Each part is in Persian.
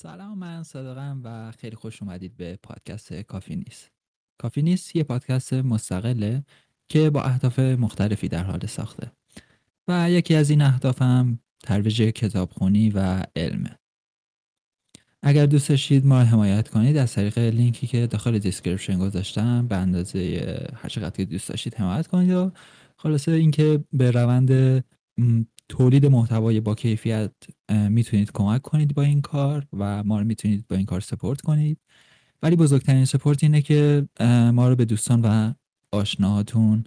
سلام من صادقم و خیلی خوش اومدید به پادکست کافی نیست. کافی نیست یه پادکست مستقله که با اهداف مختلفی در حال ساخته. و یکی از این اهدافم ترویج کتابخونی و علمه اگر دوست داشتید ما حمایت کنید از طریق لینکی که داخل description گذاشتم به اندازه هر چقدر که دوست داشتید حمایت کنید. و خلاصه اینکه به روند تولید محتوای با کیفیت می‌تونید کمک کنید با این کار و ما رو می‌تونید با این کار سپورت کنید. ولی بزرگترین سپورت اینه که ما رو به دوستان و آشناهاتون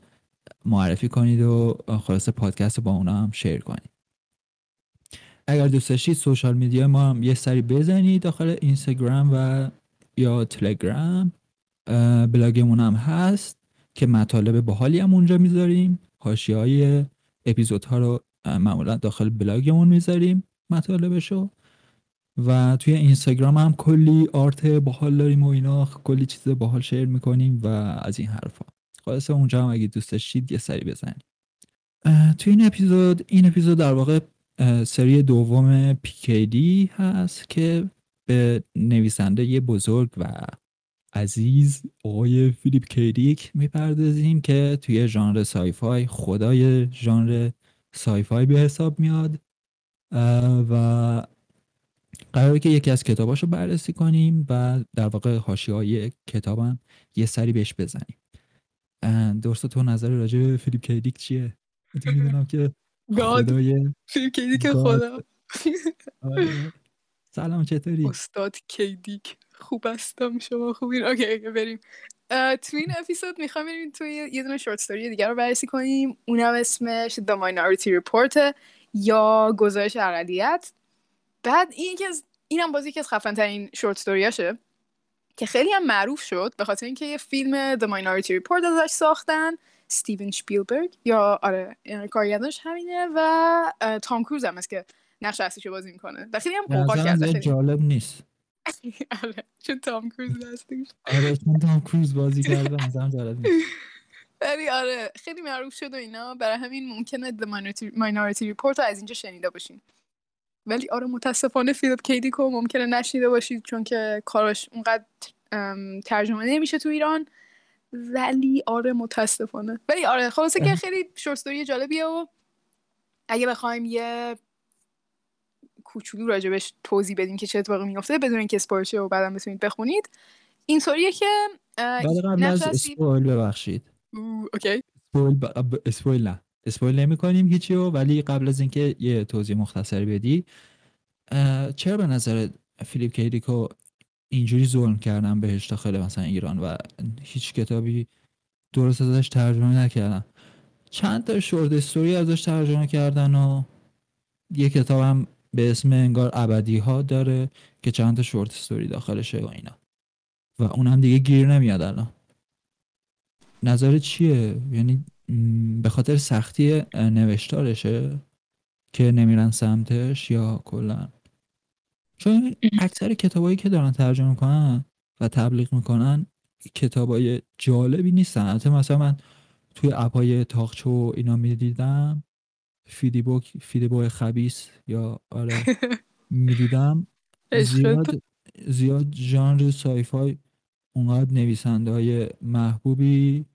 معرفی کنید و خلاصه پادکست با اونا هم شیر کنید. اگر دوست داشتید سوشال میدیا ما هم یه سری بزنید داخل اینستاگرام و یا تلگرام. بلاگمون هم هست که مطالب باحالی هم اونجا می‌ذاریم. حاشیه های اپیزودها رو معمولا داخل بلاگمون می‌ذاریم مطالبشو. و توی اینستاگرام هم کلی آرت باحال داریم و اینا کلی چیز باحال شیر می‌کنیم و از این حرفا. خلاصه اونجا هم اگه دوست داشتید یه سری بزنید. توی این اپیزود این اپیزود در واقع سری دوم پیکیدی هست که به نویسنده بزرگ و عزیز آقای فیلیپ کی دیک می‌پردازیم که توی ژانر sci-fi خدای ژانر sci-fi به حساب میاد و قراره که یکی از کتاباشو بررسی کنیم و در واقع حاشیه های کتابم یه سری بهش بزنیم درست تو نظر راجع به فیلیپ کی دیک چیه؟ می‌دونم که خدای فیلیپ کی دیک خدا آره. سلام چطوری؟ استاد کی دیک خوب هستم شما خوبین. اوکی بریم. تو این اپیزود می‌خوام بریم توی یه دونه short story دیگر رو بررسی کنیم. اونم اسمش The Minority Report یا گزارش اقلیت. بعد این که از اینم بازی که از خفن ترین short story یاشه که خیلی هم معروف شد به خاطر اینکه یه فیلم The Minority Report ازش ساختن. استیون اسپیلبرگ یا آره کارگردانش همینه و تام کروز هم که نقش اصلیشو بازی می‌کنه. و خیلی هم قوقا کرده جالب نیست. آره چون تام کروز هستش آره چون تام کروز بازی کرده مثلا جالب ولی آره خیلی معروف شد و اینا. برای همین ممکنه The Minority Report رو از اینجا شنیده باشین. ولی آره متاسفانه فیلیپ کیدیکو ممکنه نشنیده باشید چون که کارش اونقدر ترجمه نمیشه تو ایران. ولی آره متاسفانه. ولی آره خلاصه که خیلی short story جالبیه و اگه بخوایم یه کوچولو راجبش توضیح بدیم که چه اتفاقی میفته بدون اینکه spoil شه و بعدا بتونید بخونید. اینطوریه که قبل از spoil ببخشید. اوکی. spoil نه. spoil نمی کنیم هیچی ولی قبل از اینکه یه توضیح مختصری بدی چرا به نظر فیلیپ کیریکو اینجوری ظلم کردن بهش داخل مثلا ایران و هیچ کتابی درست ازش ترجمه نکردن؟ چند تا شورت استوری ازش ترجمه کردن و یه کتابم به اسم انگار ابدی ها داره که چند تا شورت استوری داخلشه و اینا. و اونم دیگه گیر نمیاد الان. نظر چیه؟ یعنی به خاطر سختی نوشتارشه که نمیرن سمتش یا کلا؟ چون اکثر کتابایی که دارن ترجمه می‌کنن و تبلیغ می‌کنن کتابای جالبی نیستن. البته مثلا من توی app ای طاقچه و اینا می‌دیدم فیدیبو فیدیبو خبیس یا آره. می‌دیدم. زیاد زیاد ژانر sci-fi اونقدر نویسنده های محبوبی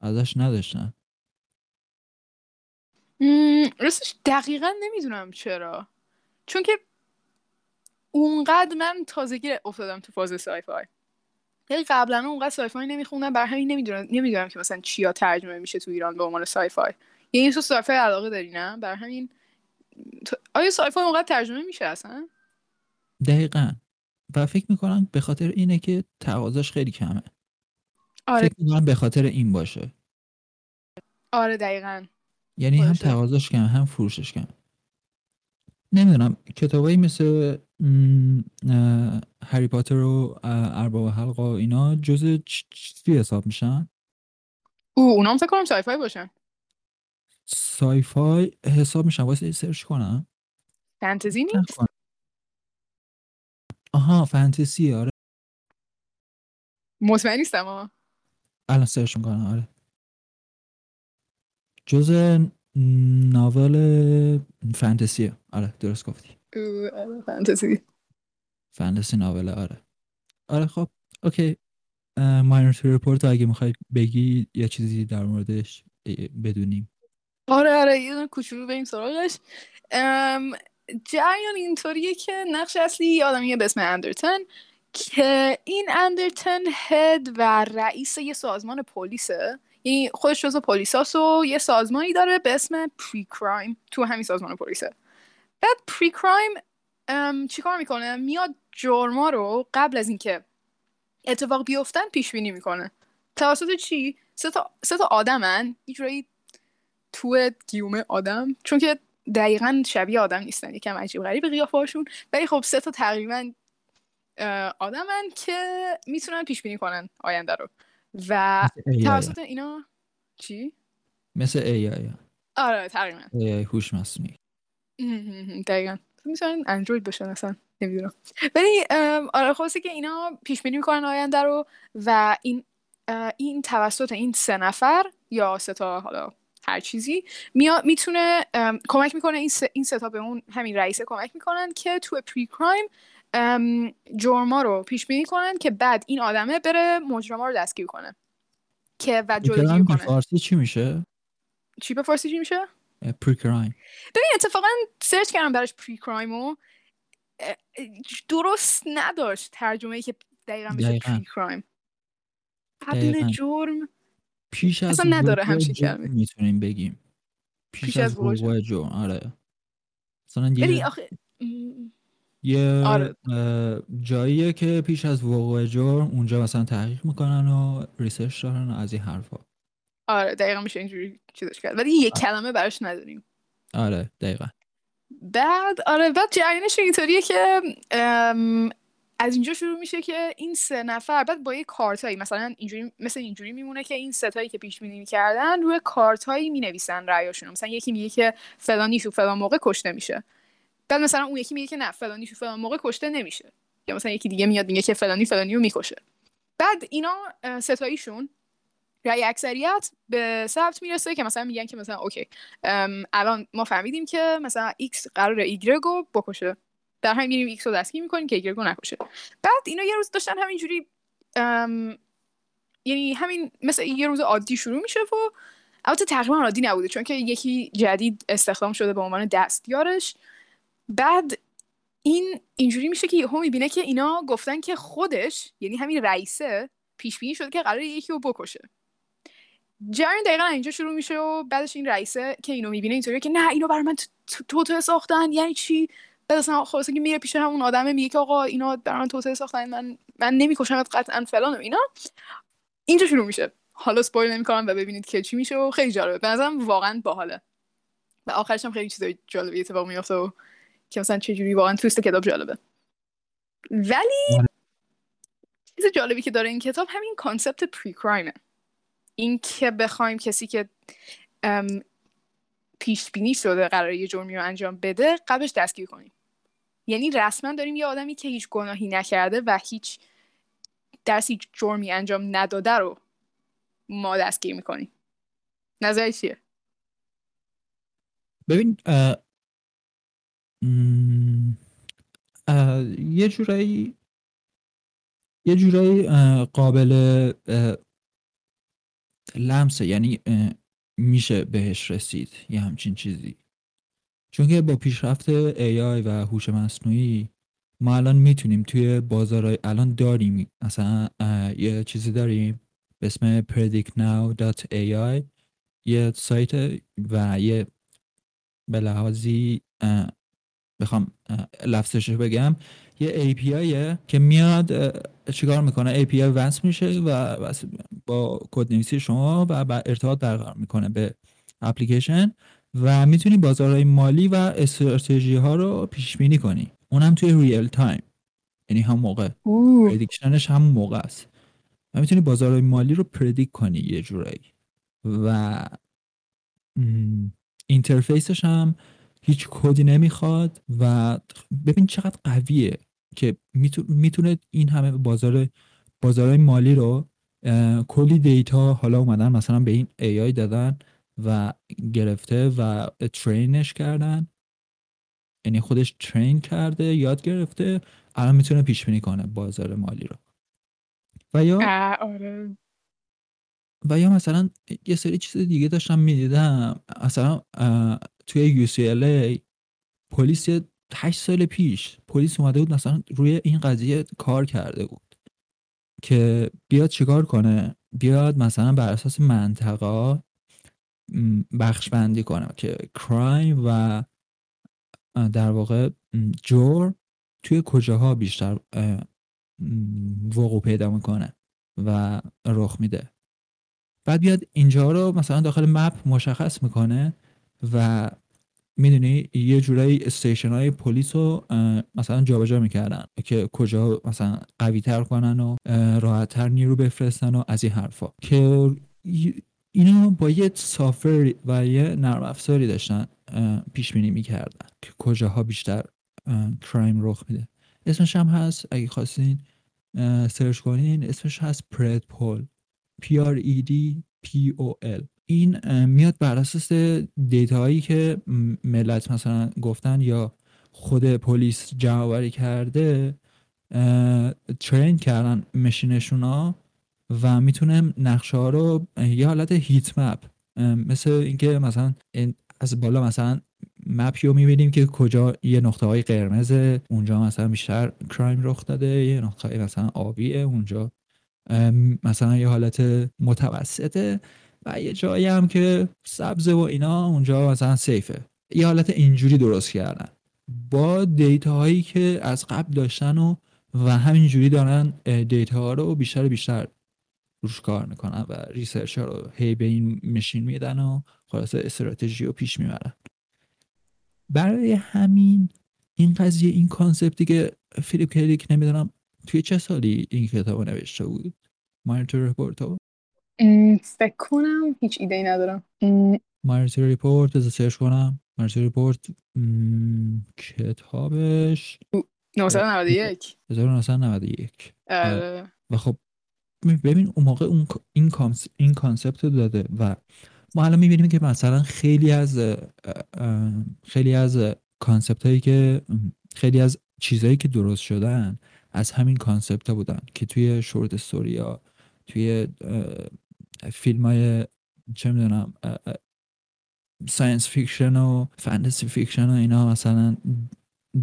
ازش نداشتن راستش دقیقا نمی‌دونم چرا. چون که اونقدر من تازگی افتادم تو فاز sci-fi. یعنی قبلا اونقدر sci-fi نمیخوندم بر همین نمی‌دونم نمی‌دونم که مثلا چیا ترجمه میشه تو ایران به عنوان sci-fi. یعنی تو sci-fi علاقه داری نه؟ بر همین آیا sci-fi اونقدر ترجمه میشه اصلا؟ دقیقا. و فکر می‌کنم به خاطر اینه که تقاضاش خیلی کمه. آره. فکر می‌کنم به خاطر این باشه. آره دقیقا. یعنی هم تقاضاش کمه هم فروشش کمه. نمی‌دونم کتابایی مثل هری پاتر و ارباب حلقه و اینا جز چی حساب میشن؟ او اونام فکر کنم sci-fi باشن. sci-fi حساب میشن واسه سرچ کنم. فانتزی نیست؟ آها فانتزی آره. مطمئن نیستم آه. الان سرچ می‌کنم. آره. جز novel فانتزیه. آره درست گفتی. فانتزی. فانتزی novel آره. آره خب اوکی. Minority Report اگه می‌خوای بگی یه چیزی در موردش بدونیم. آره آره یه دونه کوچولو بریم سراغش. جریان اینطوریه که نقش اصلی یه آدمیه به اسم اندرتون که این اندرتن هد و رئیس یه سازمان پلیسه. یعنی خودش جزو پلیساس و یه سازمانی داره به اسم پری کرایم تو همین سازمان پلیسه. بعد پری کرایم چیکار می‌کنه؟ میاد جرما رو قبل از اینکه اتفاق بیفتن پیش بینی می‌کنه. توسط چی؟ سه تا, سه تا آدمن یه جورایی تو گیومه آدم چون که دقیقا شبیه آدم نیستن یکم عجیب غریب قیافه‌هاشون. ولی خب سه تا تقریبا آدمن که می‌تونن پیش بینی کنن آینده رو. و. توسط اینا چی؟ مثل ای آی آره تقریبا. ای هوش مصنوعی. دقیقا. می‌تونن اندروید باشن اصلا نمی‌دونم. ولی آره خلاصه که اینا پیش بینی می‌کنن آینده رو و این این توسط این سه نفر یا سه تا حالا هر چیزی. میا می‌تونه کمک می‌کنه این سه, این سه تا به اون همین رئیسه کمک می‌کنن که تو precrime جرما رو پیش بینی کنن که بعد این آدمه بره مجرما رو دستگیر کنه که و جلوگیری کنه. فارسی چی میشه؟ چی به فارسی چی میشه؟ Precrime. ببین اتفاقا سرچ کردم براش precrime درست نداشت ترجمه ای که دقیقا بشه. Precrime. قبل جرم پیش از اصلا نداره همچین کلمه. می‌تونیم بگیم. پیش, پیش از جرم آره. مثلا یه, آخه یه آره. جاییه که پیش از وقوع جرم اونجا مثلا تحقیق می‌کنن و ریسرچ دارن و از این حرفا. آره دقیقا میشه اینجوری چیزش کرد. ولی یه کلمه براش نداریم. آره دقیقا. بعد آره بعد جریانش اینطوریه که از اینجا شروع میشه که این سه نفر بعد با یه کارتایی مثلا اینجوری مثل اینجوری میمونه که این ستایی که پیش بینی می‌کردن روی کارتایی می‌نویسن رأیاشون. مثلا یکی میگه که فلانی تو فلان موقع کشته میشه. بعد مثلا اون یکی میگه که نه فلانی تو فلان موقع کشته نمیشه. یا مثلا یکی دیگه میاد میگه که فلانی فلانی رو می‌کشه. بعد اینا ستاییشون رأی اکثریت به ثبت می‌رسه که مثلا میگن که مثلا اوکی الان ما فهمیدیم که مثلا ایکس قراره ایگرگ رو بکشه. در همین میریم ایکس رو دستگیر می‌کنیم که ایگرگ رو نکشه. بعد اینا یه روز داشتن همینجوری یعنی همین مثل یه روز عادی شروع میشه و البته تقریبا عادی نبوده چون که یکی جدید استخدام شده به عنوان دستیارش. بعد این اینجوری میشه که یهو می‌بینه که اینا گفتن که خودش یعنی همین رئیسه پیش بینی شده که قراره یکی رو بکشه. جریان دقیقا اینجا شروع میشه و بعدش این رئیسه که اینو می‌بینه اینطوریه که نه اینو برای من تو- توطئه ساختن یعنی چی؟ بعد اصلا خلاصه که میره پیش همون آدمه میگه که آقا اینا برای من توطئه ساختن من من نمیکشمت قطعا فلان و اینا. اینجا شروع میشه. حالا spoil نمی‌کنم و ببینید که چی میشه و خیلی جالبه. به نظرم واقعا باحاله. و آخرش هم خیلی چیزای جالبی اتفاق میفته و که مثلا چه جوری واقعا twist کتاب جالبه. ولی. چیز جالبی که داره این کتاب همین concept precrime ـه این که بخوایم کسی که پیش بینی شده قرار یه جرمی رو انجام بده قبلش دستگیر کنیم. یعنی رسما داریم یه آدمی که هیچ گناهی نکرده و هیچ درس هیچ جرمی انجام نداده رو ما دستگیر می‌کنیم. نظر چیه؟ ببین اه، اه، یه جورایی یه جورایی قابل لمسه یعنی میشه بهش رسید یه همچین چیزی. چون که با پیشرفت AI و هوش مصنوعی ما الان می‌تونیم توی بازارهای الان داریم. اه، یه چیزی داریم به اسم predictnow.ai یه سایت و یه به لحاظی بخوام لفظش رو بگم یه API که میاد چیکار می‌کنه؟ API وصل میشه و با کد نویسی شما و بعد ارتباط برقرار می‌کنه به اپلیکیشن. و می‌تونی بازارهای مالی و استراتژی ها رو پیش بینی کنی. اونم توی real time یعنی هم موقع. prediction ش همون موقع است. و می‌تونی بازارهای مالی رو predict کنی یه جورایی. و interface ش هم هیچ کدی نمی‌خواد و ببین چقدر قویه که میتو- می‌تونه این همه بازار بازارهای مالی رو کلی دیتا حالا اومدن مثلا به این AI دادن و گرفته و ترینش کردن. یعنی خودش ترین کرده یاد گرفته الان می‌تونه پیش بینی کنه بازار مالی رو. و یا آره. و یا مثلا یه سری چیز دیگه داشتم می‌دیدم. مثلا توی UCLA پلیس 8 سال پیش پلیس اومده بود مثلا روی این قضیه کار کرده بود که بیاد چیکار کنه؟ بیاد مثلا بر اساس منطقه بخش بندی کنه که کرایم و در واقع جور توی کجاها بیشتر وقوع پیدا می‌کنه و رخ میده. بعد بیاد اینجا رو مثلا داخل مپ مشخص می‌کنه و می‌دونی یه جورایی استیشن های پلیس رو مثلا جابجا می‌کردن که کجا مثلا قوی تر کنن و راحت تر نیرو بفرستن و از این حرفا. که اینو با یه سافر و یه نرم افزاری داشتن پیش بینی می‌کردن که کجاها بیشتر کرایم رخ میده. اسمش هم هست اگه خواستین سرچ کنین اسمش هست پرد پول P R E D P O L. این میاد بر اساس دیتاهایی که ملت مثلا گفتن یا خود پلیس جمع کرده ترین کردن مشینشون ها و می‌تونه نقشه ها رو یه حالت هیت مپ مثل اینکه مثلا از بالا مثلا مپی رو می‌بینیم که کجا یه نقطه های قرمز اونجا مثلا بیشتر crime رخ داده یه نقطه های مثلا آبیه اونجا مثلا یه حالت متوسطه و یه جایی هم که سبزه و اینا اونجا مثلا safe ـه یه حالت اینجوری درست کردن. با data هایی که از قبل داشتن و و همینجوری دارن data ها رو بیشتر بیشتر روش کار می‌کنن و research ها رو هی به این مشین میدن و خلاصه استراتژی رو پیش می‌برن. برای همین این قضیه این concept ی که فیلیپ کی دیک نمی‌دونم توی چه سالی این کتاب نوشته بود؟ مایرتو ریپورت فکر کنم هیچ ایده ای ندارم Minority Report از سرچ کنم. Minority Report کتابش 991 1991 آره. و خب ببین اون موقع اون این این concept رو داده و ما الان می‌بینیم که مثلا خیلی از خیلی از concept هایی که خیلی از چیزهایی که درست شدن از همین concept ها بودن که توی short story ا توی فیلم های چه می‌دونم science fiction و fantasy fiction و اینا مثلا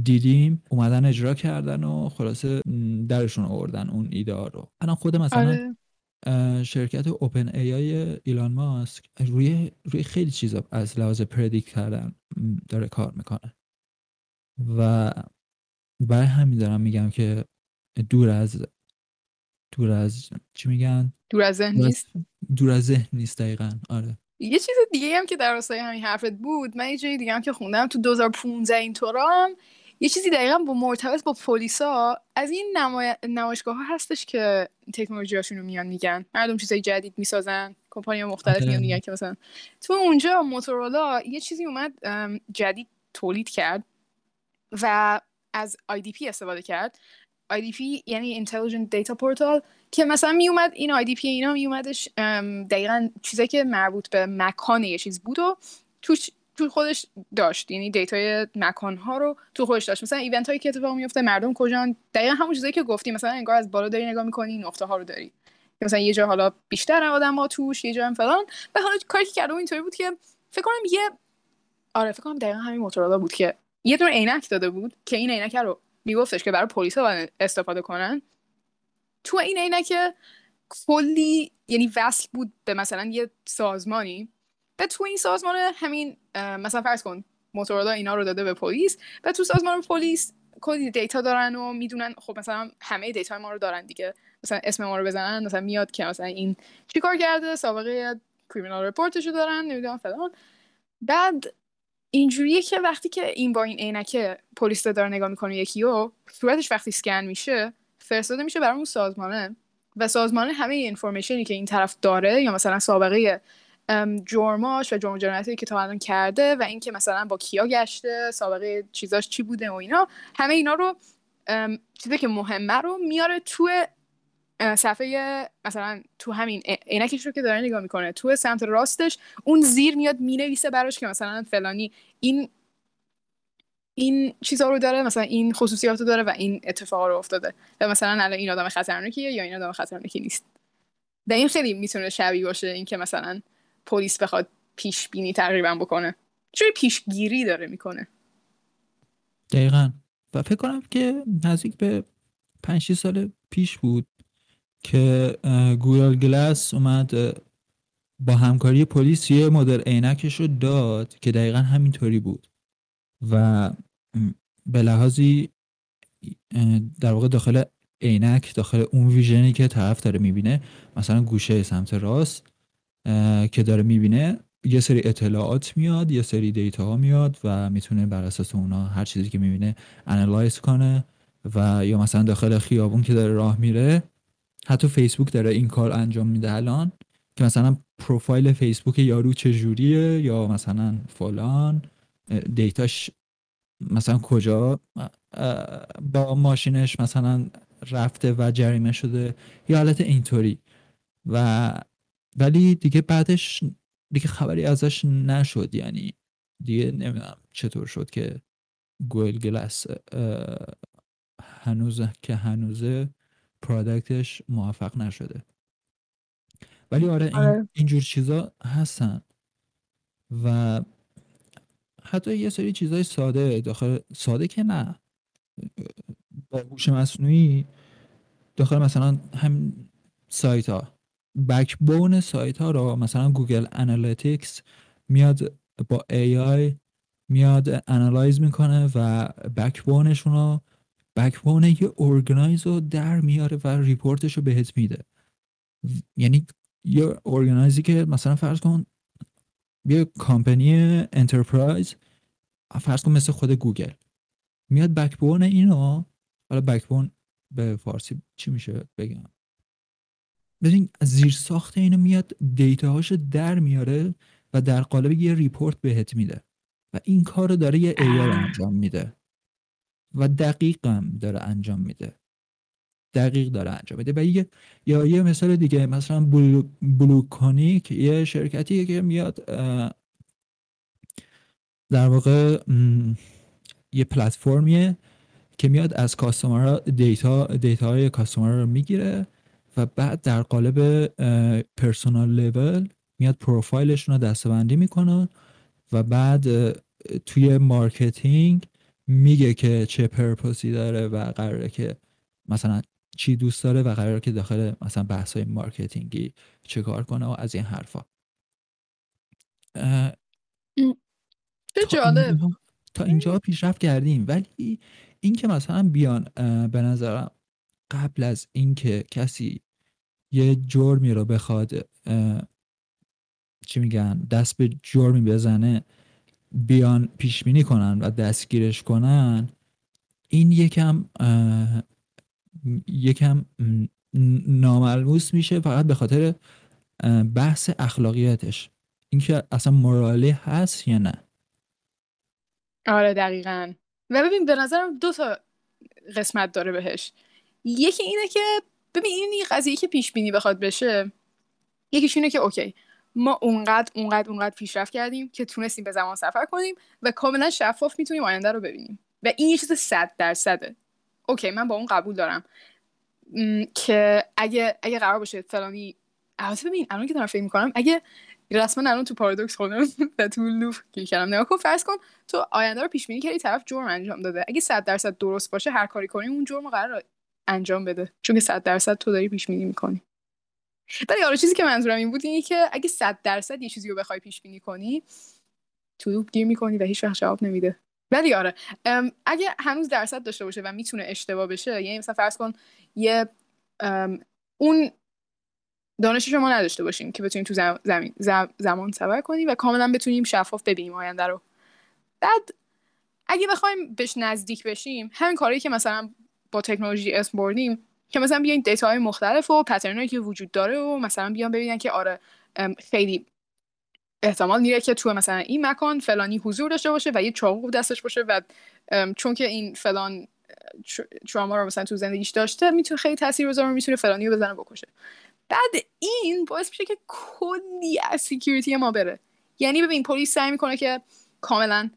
دیدیم اومدن اجرا کردن و خلاصه درشون آوردن اون ایده رو. الان خود مثلا آره. شرکت اوپن ای آی ایلان ماسک روی روی خیلی چیزا از لحاظ پردیکت کردن داره کار می‌کنه. و برای همین دارم میگم که دور از دور از چی میگن؟ دور از ذهن نیست. دور از ذهن نیست دقیقا. آره. یه چیز دیگه هم که در راستای همین حرفت بود من یه جایی دیگه هم که خوندم تو 2015 اینطورام یه چیزی دقیقا با مرتبط با پلیسا از این نمای... نمایشگاه ها هستش که تکنولوژی هاشون رو میان میگن. مردم چیزای جدید می‌سازن کمپانی مختلف میان میگن که مثلا تو اونجا موتورولا یه چیزی اومد جدید تولید کرد و از IDP استفاده کرد. IDP یعنی Intelligent Data Portal که مثلا می اومد این IDP اینا می اومدش دقیقا چیزایی که مربوط به مکان یه چیز بود و توش تو خودش داشت. یعنی data ی مکان ها رو تو خودش داشت. مثلا event هایی که اتفاق میفته مردم کجان؟ دقیقا همون چیزایی که گفتی. مثلا انگار از بالا داری نگاه می‌کنی نقطه ها رو داری. مثلا یه جا حالا بیشتر آدم ها توش یه جا هم فلان. به حالا کاری که کردم اینطوری بود که فکر کنم یه آره فکر کنم دقیقا همین موتورولا بود که یه دونه عینک داده بود که این عینک رو میگفتش که برای پلیس استفاده کنن. تو این عینک کلی یعنی وصل بود به مثلا یه سازمانی. و تو این سازمان همین مثلا فرض کن موتورولا اینا رو داده به پلیس و تو سازمان پلیس کلی دیتا دارن و می‌دونن خب مثلا همه دیتا ما رو دارن دیگه. مثلا اسم ما رو بزنن مثلا میاد که مثلا این چیکار کرده سابقه کریمینال رپورتشو دارن نمی‌دونم فلان. بعد اینجوریه که وقتی که این با این عینک پلیس داره نگاه می‌کنه یکی و صورتش وقتی سکن میشه فرستاده میشه برای اون سازمانه. و سازمانه همه اینفورمیشنی که این طرف داره یا مثلا سابقه جرماش و جرم جنایتی که تا الان کرده و اینکه مثلا با کیا گشته سابقه چیزاش چی بوده و اینا همه اینا رو چیزی که مهمه رو میاره تو صفحه مثلا تو همین عینکش رو که داره نگاه می‌کنه تو سمت راستش اون زیر میاد می‌نویسه براش که مثلا فلانی این این چیزها رو داره مثلا این خصوصیات رو داره و این اتفاق رو افتاده. و مثلا الان این آدم خطرناکیه یا این آدم خطرناکی نیست. و این خیلی می‌تونه شبیه باشه اینکه مثلا پلیس بخواد پیش بینی تقریبا بکنه. چون پیش گیری داره می‌کنه. دقیقا. و فکر کنم که نزدیک به 5 سال پیش بود که گوگل گلاس اومد با همکاری پلیس یه مدل عینکش رو داد که دقیقا همینطوری بود. و به لحاظی در واقع داخل عینک داخل اون ویژنی که طرف داره می‌بینه مثلا گوشه سمت راست که داره می‌بینه یه سری اطلاعات میاد یه سری data ها میاد و می‌تونه بر اساس اونا هر چیزی که می‌بینه analyze کنه و یا مثلا داخل خیابون که داره راه میره حتی فیسبوک داره این کار انجام میده الان که مثلا پروفایل فیسبوک یارو چجوریه یا مثلا فلان data ش مثلا کجا با ماشینش مثلا رفته و جریمه شده یا حالت اینطوری. و ولی دیگه بعدش دیگه خبری ازش نشد. یعنی دیگه نمی‌دونم چطور شد که گویل گلس هنوز که هنوزه پرادکتش موفق نشده. ولی آره, این آره. اینجور چیزا هستن. و حتی یه سری چیزای ساده داخل ساده که نه. با هوش مصنوعی داخل مثلا هم سایت ها backbone سایت ها رو مثلا Google Analytics میاد با AI میاد analyze می‌کنه و backbone شون رو backbone یه organize رو در میاره و report ش رو بهت میده. یعنی یه organize ی که مثلا فرض کن یه company enterprise فرض کن مثل خود گوگل. میاد backbone اینو حالا backbone به فارسی چی میشه بگم؟ ببین زیر ساخت اینو میاد data هاشو در میاره و در قالب یه report بهت میده و این کار رو داره یه ای انجام میده و دقیقم داره انجام میده. دقیق داره انجام میده. و یه یا یه مثال دیگه مثلا Blue، BlueConic یه شرکتیه که میاد در واقع یه پلتفرمیه که میاد از customer data، data های customer رو می‌گیره و بعد در قالب personal level میاد پروفایلشون رو دستبندی می‌کنه و بعد توی marketing میگه که چه purpose ی داره و قراره که مثلا چی دوست داره و قراره که داخل مثلا بحث های marketing ی چه کار کنه و از این حرفا. تا جالب. تا اینجا پیشرفت کردیم. ولی این که مثلا بیان به نظرم قبل از اینکه کسی یه جرمی رو بخواد چی میگن دست به جرمی بزنه بیان پیش بینی کنن و دستگیرش کنن این یکم یکم ناملموس میشه فقط به خاطر بحث اخلاقیاتش اینکه اصلا مورالی هست یا نه. آره دقیقا. و ببین به نظرم دو تا قسمت داره بهش. یکی اینه که ببین این قضیه که پیش بینی بخواد بشه یکیش اینه که اوکی ما اونقدر اونقدر اونقدر پیشرفت کردیم که تونستیم به زمان سفر کنیم و کاملا شفاف می‌تونیم آینده رو ببینیم. و این یه چیز صد درصده. اوکی من با اون قبول دارم. که اگه اگه قرار باشه فلانی البته ببین الان که دارم فکر می‌کنم اگه رسما الان تو پارادوکس خودم و تو لوف کلیک کردم نگاه کن فرض کن تو آینده رو پیش بینی کردی طرف جرم انجام داده. اگه 100 درصد درست باشه هر کاری کنی اون جرم قرار انجام بده. چون که 100 درصد تو داری پیش بینی می‌کنی. ولی آره چیزی که منظورم این بود اینه که اگه 100 درصد یه چیزی رو بخوای پیش بینی کنی تو گیر می‌کنی و هیچ وقت جواب نمیده. ولی آره اگه هنوز درصد داشته باشه و می‌تونه اشتباه بشه یعنی مثلا فرض کن یه اون دانش شما نداشته باشیم که بتونیم تو زمین زمان سفر کنیم و کاملا بتونیم شفاف ببینیم آینده رو. بعد اگه بخوایم بهش نزدیک بشیم همین کاری که مثلا با تکنولوژی اسم بردیم که مثلا بیاین دیتا های مختلف و پترنایی که وجود داره و مثلا بیان ببینن که آره خیلی احتمال میره که تو مثلا این مکان فلانی حضور داشته باشه و یه چاقو دستش باشه و چون که این فلان تراما رو مثلا تو زندگیش داشته می‌تونه خیلی تاثیر بذاره می‌تونه فلانی رو بزنه بکشه. بعد این باعث میشه که کلی از security ما بره. یعنی ببین پلیس سعی می‌کنه که کاملا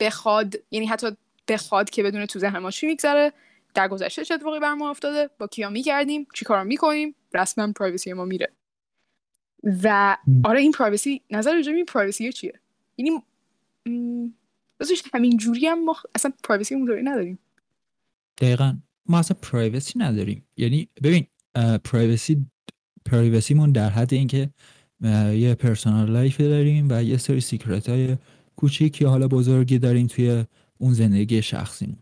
بخواد یعنی حتی بخواد که بدون تو ذهن ما چی میگذره. در گذشته چه اتفاقی بر ما افتاده؟ با کیا میگردیم چی کارا می‌کنیم؟ رسما privacy ما میره. و آره این privacy نظر راجع این privacy چیه؟ یعنی بسش همین جوری هم ما اصلا privacy اونطوری نداریم. دقیقا. ما اصلا privacy نداریم. یعنی ببین privacy، privacy مون در حد اینکه یه personal life داریم و یه سری secret های کوچیک یا حالا بزرگی داریم توی اون زندگی شخصیمون.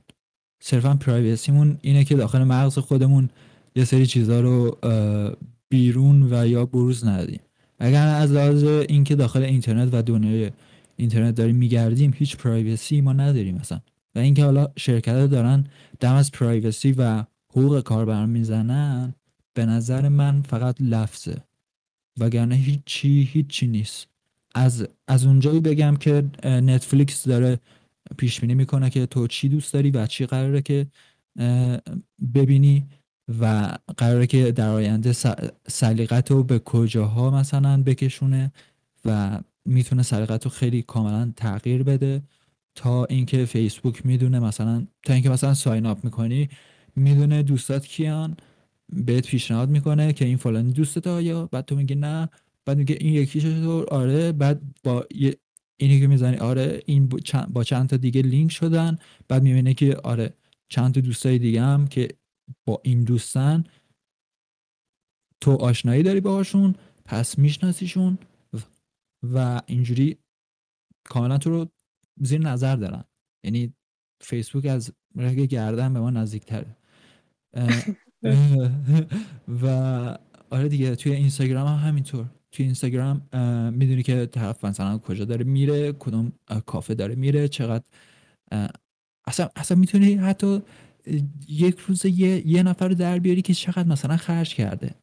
صرفا privacy مون اینه که داخل مغز خودمون یه سری چیزها رو بیرون و یا بروز ندیم. اگر از لحاظ اینکه داخل اینترنت و دنیای اینترنت داریم میگردیم هیچ پرایوسی ما نداریم مثلا و اینکه حالا شرکت دارن دم از پرایوسی و حقوق کاربر می‌زنن به نظر من فقط لفظه. وگرنه هیچی هیچی نیست. از از اونجایی بگم که نتفلیکس داره پیش بینی می‌کنه که تو چی دوست داری و چی قراره که ببینی و قراره که در آینده سلیقت رو به کجاها مثلا بکشونه و می‌تونه سلیقت رو خیلی کاملا تغییر بده تا اینکه فیسبوک می‌دونه مثلا تا اینکه مثلا ساین اپ می‌کنی می‌دونه دوستات کیان بهت پیشنهاد می‌کنه که این فلانی دوستت یا بعد تو میگه نه بعد میگه این یکیش تو آره بعد با اینی که می‌زنی. آره این با چند تا دیگه لینک شدن. بعد می‌بینه که آره چند تا دوستای دیگه هم که با این دوستن تو آشنایی داری باهاشون پس میشناسیشون و اینجوری کاملا تو رو زیر نظر دارن. یعنی فیسبوک از رگ گردن به ما نزدیکتره. و آره دیگه توی اینستاگرام هم همینطور. توی اینستاگرام می‌دونی که طرف مثلا کجا داره میره کدوم کافه داره میره چقدر اصلا اصلا می‌تونی حتی یک روز یه, یه نفر رو در بیاری که چقدر مثلا خرج کرده.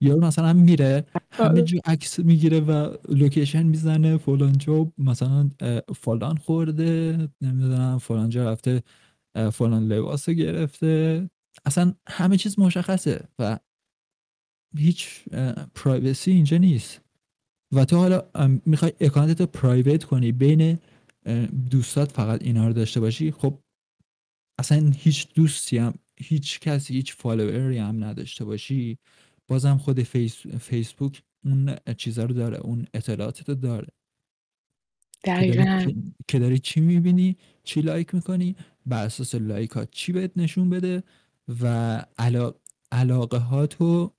یا مثلا میره همه. جو عکس می‌گیره و لوکیشن می‌زنه فلان جا مثلا فلان خورده نمی‌دونم فلان جا رفته فلان لباس گرفته. اصلا همه چیز مشخصه و هیچ privacy اینجا نیست. و تو حالا می‌خوای account ت رو private کنی بین دوستات فقط اینا رو داشته باشی خب اصلا هیچ دوستی هم هیچ کسی هیچ follower ی هم نداشته باشی. بازم خود فیس، فیسبوک اون چیزا رو داره اون اطلاعات رو داره. دقیقا. که داری چی می‌بینی چی like می‌کنی بر اساس like ها چی بهت نشون بده و علا... علاقه ها تو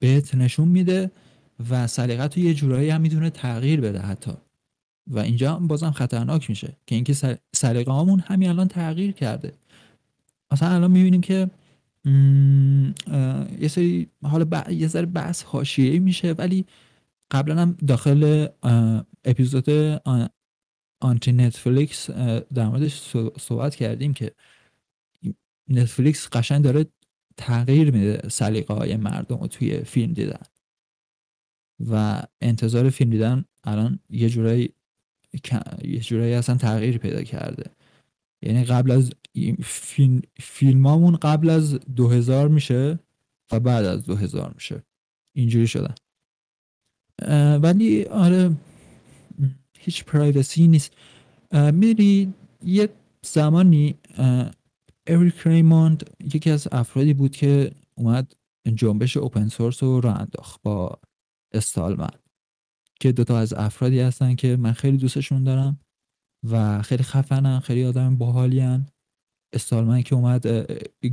بهت نشون میده و سلیقت رو یه جورایی هم می‌تونه تغییر بده حتی. و اینجا بازم خطرناک میشه که اینکه سلیقه هامون همین الان تغییر کرده. مثلا الان می‌بینیم که یه سری حالا یه ذره بحث حاشیه‌ای میشه ولی قبلا هم داخل اپیزود آنتی نتفلیکس در موردش صحبت کردیم که نتفلیکس قشنگ داره تغییر میده سلیقه های مردم رو توی فیلم دیدن. و انتظار فیلم دیدن الان یه جورایی یه جورایی اصلا تغییر پیدا کرده. یعنی قبل از فیلم فیلمامون قبل از 2000 میشه و بعد از 2000 میشه. اینجوری شدن ولی آره هیچ پرایوسی نیست. میری یه زمانی اریک ریموند یکی از افرادی بود که اومد جنبش اوپن سورس رو راه انداخت با استالمن که دوتا از افرادی هستن که من خیلی دوستشون دارم و خیلی خفنن خیلی آدم باحالین استالمن که اومد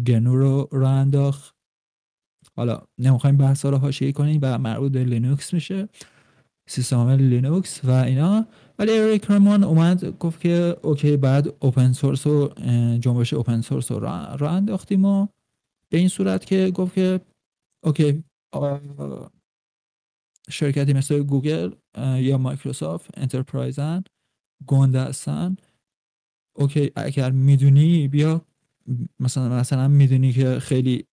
گنو رو راه انداخت. حالا نمی‌خوایم بحث رو حاشیه‌ای کنیم و مربوط به لینوکس میشه. سیستم عامل لینوکس و اینا. ولی اریک ریموند اومد گفت که okay بعد open source و جنبش open source رو راه انداختیم و به این صورت که گفت که okay شرکتی مثل گوگل یا مایکروسافت enterprise ان گنده هستن. okay اگر می‌دونی بیا مثلا مثلا می‌دونی که خیلی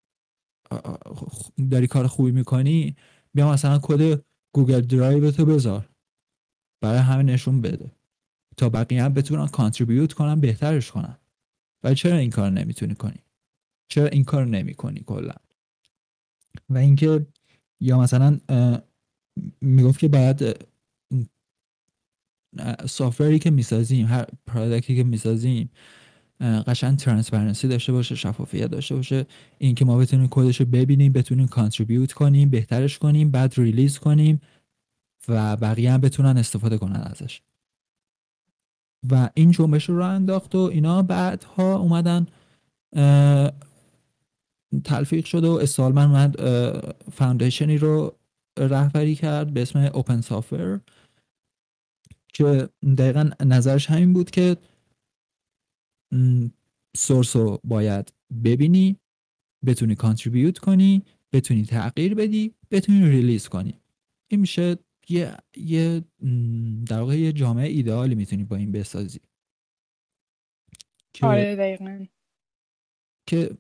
داری کار خوبی می‌کنی بیا مثلا کد گوگل درایو تو بذار. برای همه نشون بده. تا بقیه هم بتونن contribute کنن بهترش کنن. ولی چرا این کار نمی‌تونی کنی؟ چرا این کار نمی کنی کلا؟ و اینکه یا مثلا می‌گفت که باید software ی که می‌سازیم هر product ی که می‌سازیم قشنگ transparency داشته باشه شفافیت داشته باشه. اینکه ما بتونیم کدش رو ببینیم بتونیم contribute کنیم بهترش کنیم بعد release کنیم. و بقیه هم بتونن استفاده کنن ازش. و این جنبش رو انداخت و اینا بعدها اومدن تلفیق شد و استالمن اومد foundation ی رو رهبری کرد به اسم open software که دقیقا نظرش همین بود که سورس رو باید ببینی بتونی کانتریبیوت کنی بتونی تغییر بدی بتونی ریلیز کنی. این میشه یه یه در واقع یه جامعه ایدئالی می‌تونی با این بسازی. که آره دقیقا. که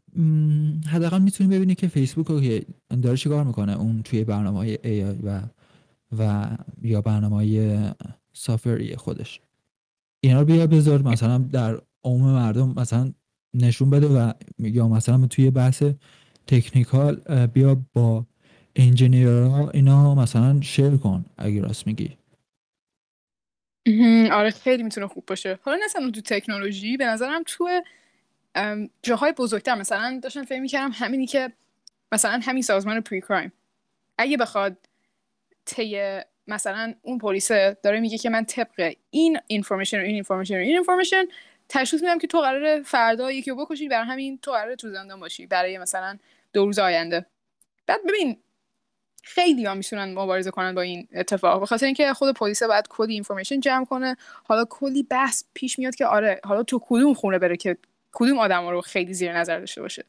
حداقل می‌تونی ببینی که فیسبوک رو که داره چیکار می‌کنه؟ اون توی برنامه های AI و و یا برنامه های سافری خودش. اینا رو بیا بذار مثلا در عموم مردم مثلا نشون بده و یا مثلا توی بحث تکنیکال بیا با انجینیرها اینا مثلا شیر کن اگه راست میگی. آره خیلی می‌تونه خوب باشه. حالا مثلا تو تکنولوژی به نظرم تو جاهای بزرگتر. مثلا داشتم فکر می‌کردم همینی که مثلا همین سازمان PreCrime اگه بخواد طی مثلا اون پلیس داره میگه که من طبق این information و این information و این information تشخیص میدم که تو قراره فردا یکی رو بکشی برای همین تو قراره تو زندان باشی برای مثلا دو روز آینده. بعد ببین خیلی ها می‌تونن مبارزه کنن با این اتفاق. به خاطر اینکه خود پلیس باید کلی information جمع کنه. حالا کلی بحث پیش میاد که آره حالا تو کدوم خونه بره که کدوم آدم رو خیلی زیر نظر داشته باشه.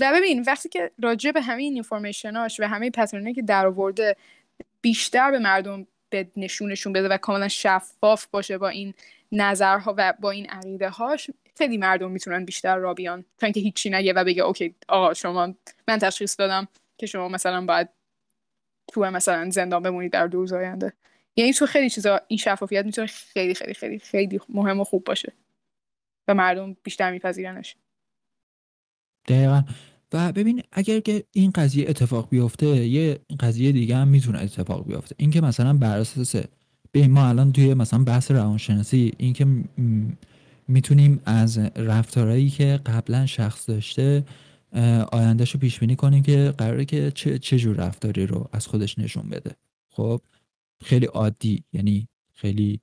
و ببین وقتی که راجع به همین اینفورمیشناش و همه پترنی که در آورده بیشتر به مردم به نشونشون بده و کاملا شفاف باشه با این نظرها و با این عقیده هاش خیلی مردم می‌تونن بیشتر را بیان. تا اینکه هیچی نگه و بگه اوکی آقا شما من تشخیص دادم که شما مثلا باید تو مثلا زندان بمونید در دو روز آینده. یعنی تو خیلی چیزا این شفافیت می‌تونه خیلی خیلی خیلی خیلی مهم و خوب باشه و مردم بیشتر میپذیرنش. دقیقا. و ببین اگر که این قضیه اتفاق بیفته یه قضیه دیگه هم می‌تونه اتفاق بیفته. اینکه مثلا بر اساس به ما الان توی مثلا بحث روانشناسی اینکه می‌تونیم از رفتارهایی که قبلا شخص داشته آیندهش رو پیش بینی کنیم که قراره که چه, چه جور رفتاری رو از خودش نشون بده. خب خیلی عادی یعنی خیلی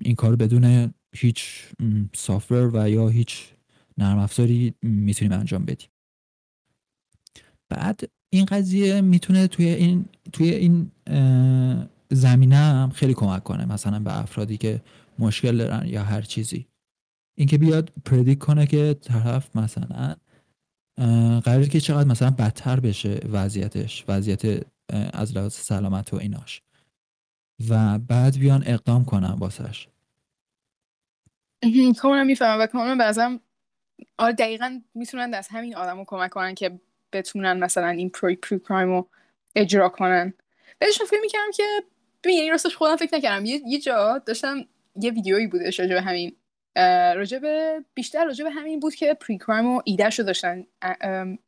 این کار بدون هیچ سافتور و یا هیچ نرم افزاری می‌تونیم انجام بدیم. بعد این قضیه می‌تونه توی این توی این زمینه هم خیلی کمک کنه مثلا به افرادی که مشکل دارن یا هر چیزی. اینکه بیاد پردیک کنه که طرف مثلا قراره که چقدر مثلا بدتر بشه وضعیتش وضعیت از لحاظ سلامت و ایناش. و بعد بیان اقدام کنن واسش. کاملا می‌فهمم و کاملا بعضم آره دقیقا می‌تونن از همین آدم رو کمک کنن که بتونن مثلا این پروی پری کرایم رو اجرا کنن. بعدش فکر می‌کردم که ببین یعنی راستش خودم فکر نکردم. یه, یه جا داشتم یه ویدیویی بودش راجع به همین راجع به بیشتر راجع به همین بود که پری کرایم و ایدهش رو داشتن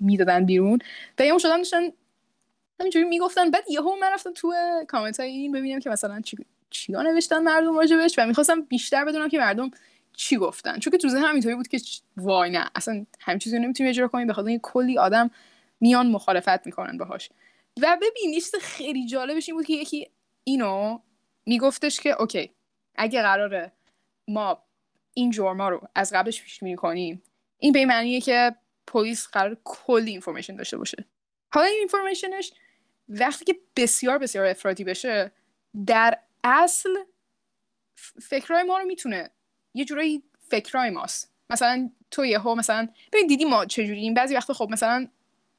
می‌دادن بیرون. و یه شدن داشتن همینجوری می‌گفتن. بعد یهو من رفتم تو کامنت های این ببینم که مثلا چی چیا نوشتن مردم راجبش و می‌خواستم بیشتر بدونم که مردم چی گفتن. چون که تو ذهنم اینطوری بود که وای نه اصلا همین چیزی نمی‌تونیم اجرا کنیم. به خاطر کلی آدم میان مخالفت می‌کنن باهاش. و ببین چیز خیلی جالبش این بود که یکی اینو میگفتش که اوکی اگه قراره ما این جرما رو از قبلش پیش بینی کنیم این به معنیه که پلیس قرار کلی اینفورمیشن داشته باشه. حالا این اینفورمیشنش وقتی که بسیار بسیار افراطی بشه در اصل فکرهای ما رو می‌تونه یه جورایی فکرهای ماست. مثلا تو یهو مثلا ببین دیدی ما چجوری؟ این بعضی وقتا خب مثلا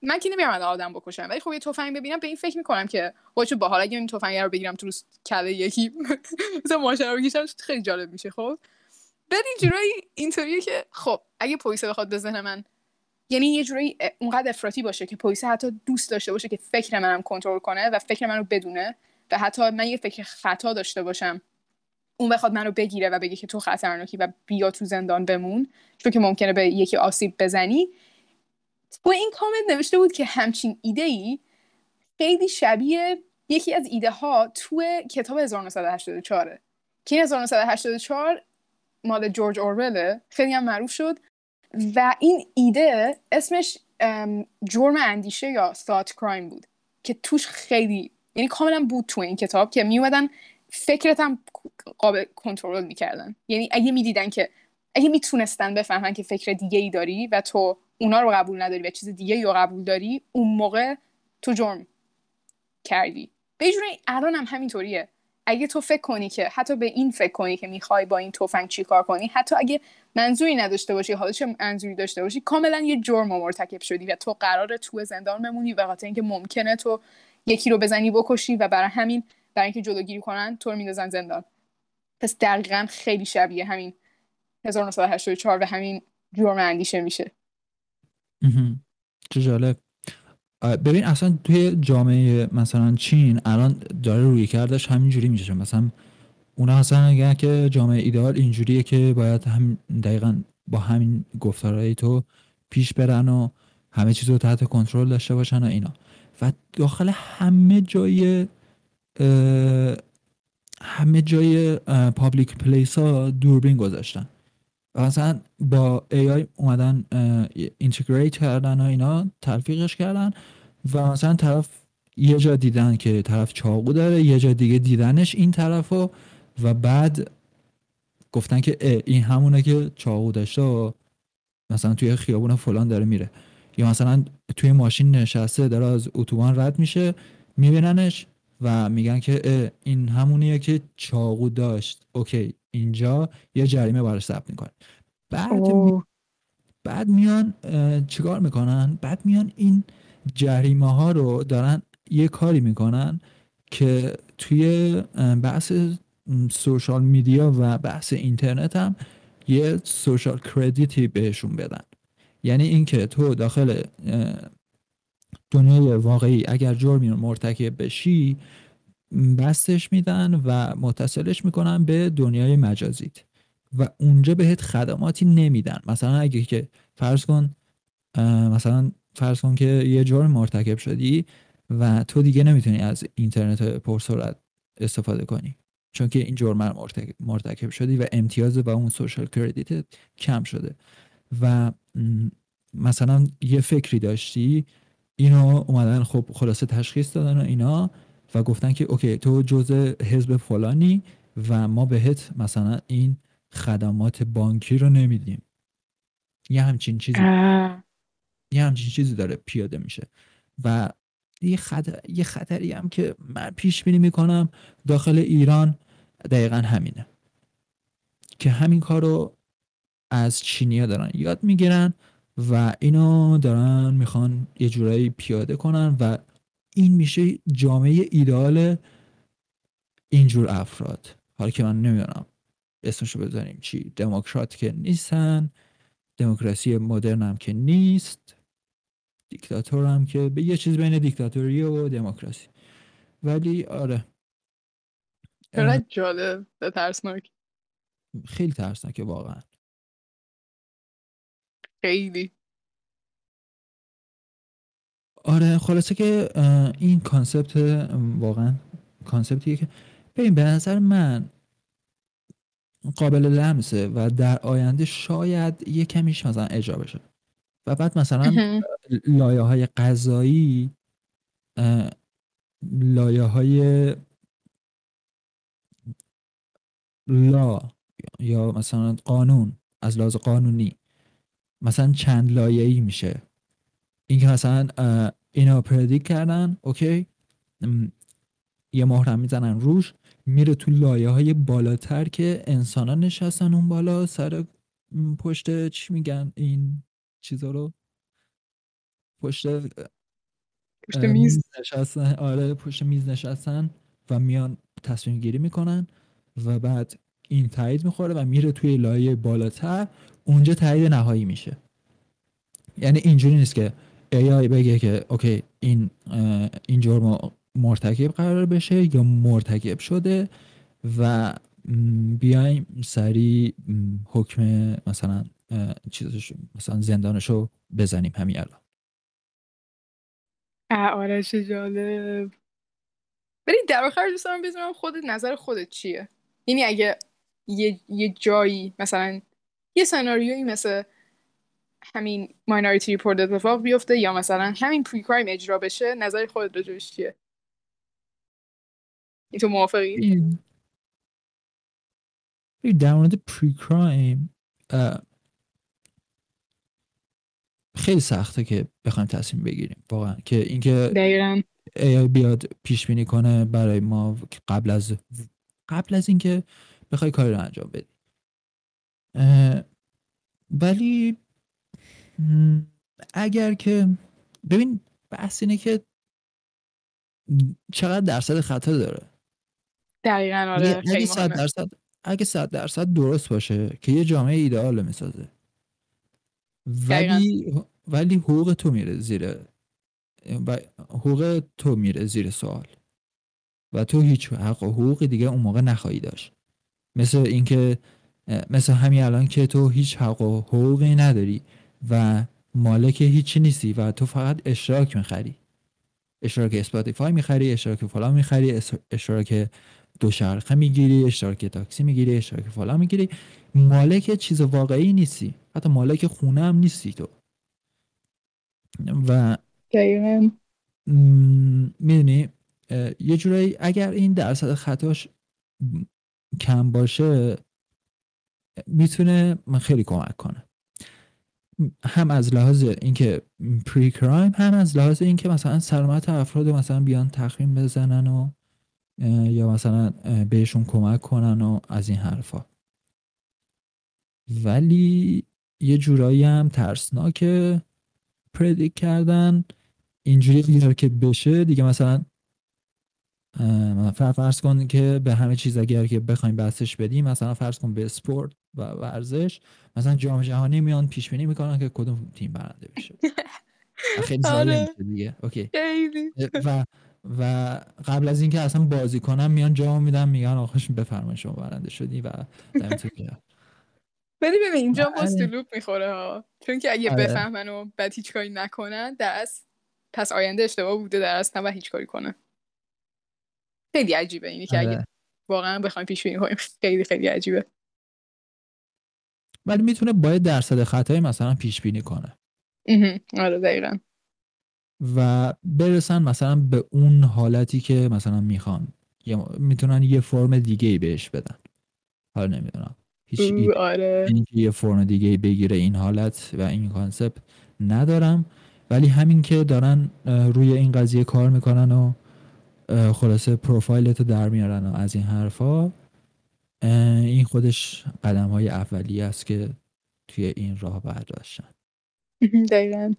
من که نمیرم آدم بکشم ولی خب یه تفنگ ببینم به این فکر می‌کنم که با باحال اگه این تفنگ رو بگیرم تو کله یکی مثلا ماشین رو بکشم خیلی جالب میشه خب؟ بعد این جورایی اینطوریه که خب اگه پلیس بخواد به ذهن من یعنی یه جورایی اونقدر افراطی باشه که پلیس حتی دوست داشته باشه که فکر منم کنترل کنه و فکر منو بدونه و حتی من یه فکر خطا داشته باشم اون بخواد منو بگیره و بگه که تو خطرناکی و بیا تو زندان بمون چون که ممکنه به یکی آسیب بزنی. با این کامنت نوشته بود که همچین ایده ای خیلی شبیه یکی از ایده ها تو کتاب 1984 که این 1984 مال جورج اوروله خیلی هم معروف شد و این ایده اسمش جرم اندیشه یا thought کرایم بود که توش خیلی یعنی کاملا بود تو این کتاب که میومدن فکرت هم قابل کنترل می‌کردن. یعنی اگه می‌دیدن که اگه می‌تونستن بفهمن که فکر دیگه ای داری و تو اونا رو قبول نداری و چیز دیگه ای رو قبول داری اون موقع تو جرم کردی. به الان هم همینطوریه. اگه تو فکر کنی که حتی به این فکر کنی که می‌خوای با این تفنگ چی کار کنی حتی اگه منظوری نداشته باشی حالا چه منظوری داشته باشی کاملا یه جرم مرتکب شدی و تو قرار تو زندان بمونی به خاطر اینکه ممکنه تو یکی رو بزنی بکشی و برای همین برای اینکه جلوگیری کنن تو رو میندازن زندان. پس دقیقا خیلی شبیه همین 1984 و همین جرم اندیشه میشه. چه جالب. ببین اصلا توی جامعه مثلا چین الان داره روی کردش همینجوری میشه. مثلا اونا اصلا اگر که جامعه ایدال اینجوریه که باید هم دقیقا با همین گفتارهای تو پیش برن و همه چیز رو تحت کنترل داشته باشن و اینا. و داخل همه جای همه جای پابلیک پلیس ها دوربین گذاشتن. مثلا با AI اومدن اینتگریت کردن و اینا تلفیقش کردن و مثلا طرف یه جا دیدن که طرف چاقو داره یه جا دیگه دیدنش این طرف و, و بعد گفتن که این همونه که چاقو داشته و مثلا توی خیابون فلان داره میره. یا مثلا توی ماشین نشسته داره از اتوبان رد میشه میبیننش و میگن که این همونیه که چاقو داشت. اوکی اینجا یه جریمه براش ثبت می‌کنه بعد بعد میان چیکار می‌کنن؟ بعد میان این جریمه ها رو دارن یه کاری می‌کنن که توی بحث سوشال میدیا و بحث اینترنت هم یه سوشال کردیتی بهشون بدن. یعنی اینکه تو داخل دنیای واقعی. اگر جرمی مرتکب بشی بستش میدن و متصلش می‌کنن به دنیای مجازیت. و اونجا بهت خدماتی نمیدن. مثلا اگه که فرض کن مثلا فرض کن که یه جرم مرتکب شدی و تو دیگه نمی‌تونی از اینترنت پرسرعت استفاده کنی. چون که این جرم مرتکب, شدی و امتیاز و اون سوشال کردیت کم شده. و مثلا یه فکری داشتی اینو اومدن خب خلاصه تشخیص دادن و اینا و گفتن که اوکی تو جزء حزب فلانی و ما بهت مثلا این خدمات بانکی رو نمیدیم. یه همچین چیزی یه همچین چیزی داره پیاده میشه. و یه, خطر، یه خطری هم که من پیش بینی می‌کنم داخل ایران دقیقا همینه. که همین کار رو از چینیا دارن. یاد می‌گیرن و اینو دارن می‌خوان یه جورایی پیاده کنن و این میشه جامعه ایدال اینجور افراد. حالا که من نمی‌دونم اسمشو بزنیم چی؟ دموکرات که نیستن دموکراسی مدرن هم که نیست دیکتاتور هم که به یه چیز بین دیکتاتوری و دموکراسی. ولی آره. چقدر جالب ترسناک. خیلی ترسناکه واقعا. خیلی. آره خلاصه که این concept واقعا concept یه که ببین به نظر من قابل لمسه و در آینده شاید یه کمیش مثلا اجرا بشه. و بعد مثلا لایه های قضایی لایه های لا یا مثلا قانون از لحاظ قانونی. مثلا چند لایه ای میشه. اینکه مثلا اینا پردیک کردن اوکی. یه مهرم می‌زنن روش میره تو لایه های بالاتر که انسان ها نشستن اون بالا سر پشت چی میگن این چیزا رو؟ پشت پشت میز. نشستن. آره پشت میز نشستن و میان تصمیم گیری می‌کنن و بعد این تایید می‌خوره و میره توی لایه بالاتر اونجا تایید نهایی میشه. یعنی اینجوری نیست که AI بگه که اوکی این این جرم مرتکب قرار بشه یا مرتکب شده و بیایم سریع حکم مثلا چیزش مثلا زندانشو بزنیم همین الان. چه جالب. ولی در آخر دوست دارم بدونم خودت نظر خودت چیه؟ یعنی اگه یه, یه جایی مثلا یه سناریویی مثل همین ماینوریتی ریپورت اتفاق بیفته یا مثلا همین پری کرایم اجرا بشه نظر خودت راجبش چیه؟ این تو موافقی؟ در مورد پری کرایم خیلی سخته که بخوایم تصمیم بگیریم واقعا که اینکه AI بیاد پیش بینی کنه برای ما قبل از قبل از اینکه بخوای کاری رو انجام بدی. ولی اگر که ببین بحث اینه که چقدر درصد خطا داره. دقیقا اگه آره اگه خیلی صد درصد اگه صد درصد درست باشه که یه جامعه ایدئال می‌سازه. دقیقا. ولی ولی حقوق تو میره زیر و حقوق تو میره زیر سوال. و تو هیچ حق و حقوقی دیگه اون موقع نخواهی داشت. مثل اینکه مثل همین الان که تو هیچ حق و حقوقی نداری و مالک هیچی نیستی و تو فقط اشتراک می‌خری. اشتراک اسپاتیفای می‌خری اشتراک فلان می‌خری اشتراک دوچرخه می‌گیری اشتراک تاکسی می‌گیری اشتراک فلان می‌گیری. مالک چیز واقعی نیستی. حتی مالک خونه هم نیستی تو. و دقیقا می‌دونی یه جورایی اگر این درصد خطاش کم باشه می‌تونه من خیلی کمک کنه. هم از لحاظ اینکه پری کرایم هم از لحاظ اینکه مثلا سلامت افراد مثلا بیان تخمین بزنن و یا مثلا بهشون کمک کنن و از این حرفا. ولی یه جورایی هم ترسناکه پردیک کردن اینجوری اگر که بشه دیگه مثلا فرض کن که به همه چیز اگر که بخوایم بحثش بدیم مثلا فرض کن به اسپورت و ورزش مثلا جام جهانی میان پیش بینی می‌کنن که کدوم تیم برنده بشه. خیلی ضایع آره. دیگه. اوکی. و و قبل از اینکه اصلا بازی کنم میان جام میدن میگن آخوش بفرمایید شما برنده شدی و ولی ببین اینجا باز لوپ می‌خوره ها. چون که اگه آره. بفهمن و بعد هیچ کاری نکنن در پس آینده اشتباه بوده در اصل نباید هیچ کاری کنه. خیلی عجیبه اینی که اگه آره. واقعا بخوایم پیش بینی کنیم خیلی خیلی عجیبه. ولی می‌تونه با یه درصد خطایی مثلا پیش بینی کنه. آره دقیقا. و برسن مثلا به اون حالتی که مثلا می‌خوان. می‌تونن یه فرم دیگه ای بهش بدن. حالا نمی‌دونم. هیچ آره. اینکه یه فرم دیگه ای بگیره این حالت و این concept ندارم. ولی همین که دارن روی این قضیه کار می‌کنن و خلاصه پروفایلتو در میارن و از این حرفا. این خودش قدم های اولیه است که توی این راه برداشتن. دقیقا.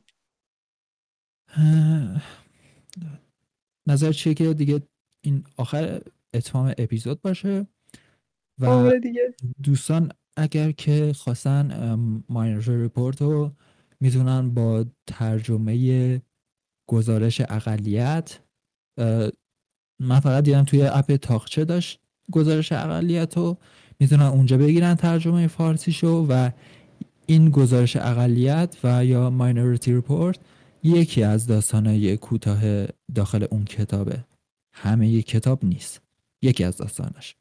نظر چیه که دیگه این آخر اتمام اپیزود باشه؟ و آره دیگه. دوستان اگر که خواستن ماینر ریپورت رو می‌تونن با ترجمه گزارش اقلیت من فقط دیدم توی اپ تاخچه داشت گزارش اقلیت رو می‌تونن اونجا بگیرن ترجمه فارسیشو و این گزارش اقلیت و یا ماینورتی ریپورت یکی از داستانهای کوتاه داخل اون کتابه. همه یک کتاب نیست یکی از داستانش.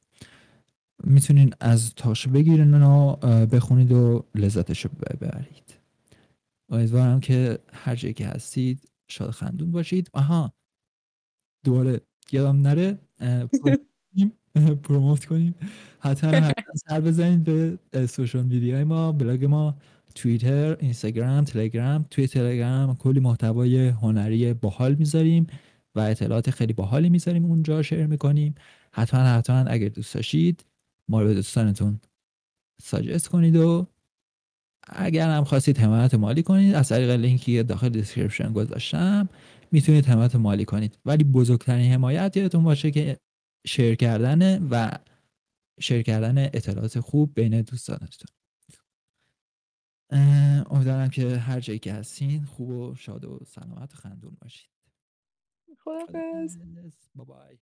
می‌تونین از تاش بگیرین و بخونید و لذتش رو ببرید. امیدوارم که هر جایی که هستید شاد خندون باشید. آها دوباره یادم نره promote کنیم. حتما سر بزنید به social media ی ما بلاگ ما توییتر اینستاگرام تلگرام. توی تلگرام کلی محتوای هنری باحال می‌ذاریم و اطلاعات خیلی باحالی می‌ذاریم اونجا share می‌کنیم. حتما حتما اگر دوست داشتید ما رو به دوستانتون suggest کنید و اگر هم خواستید حمایت مالی کنید از طریق لینکی داخل description گذاشتم. می‌تونید حمایت مالی کنید. ولی بزرگترین حمایت یادتون باشه که شیر کردن و شیر کردن اطلاعات خوب بین دوستانتون. امیدوارم که هر جایی که هستین خوب و شاد و سلامت و خندون باشید. خدافظ. بابای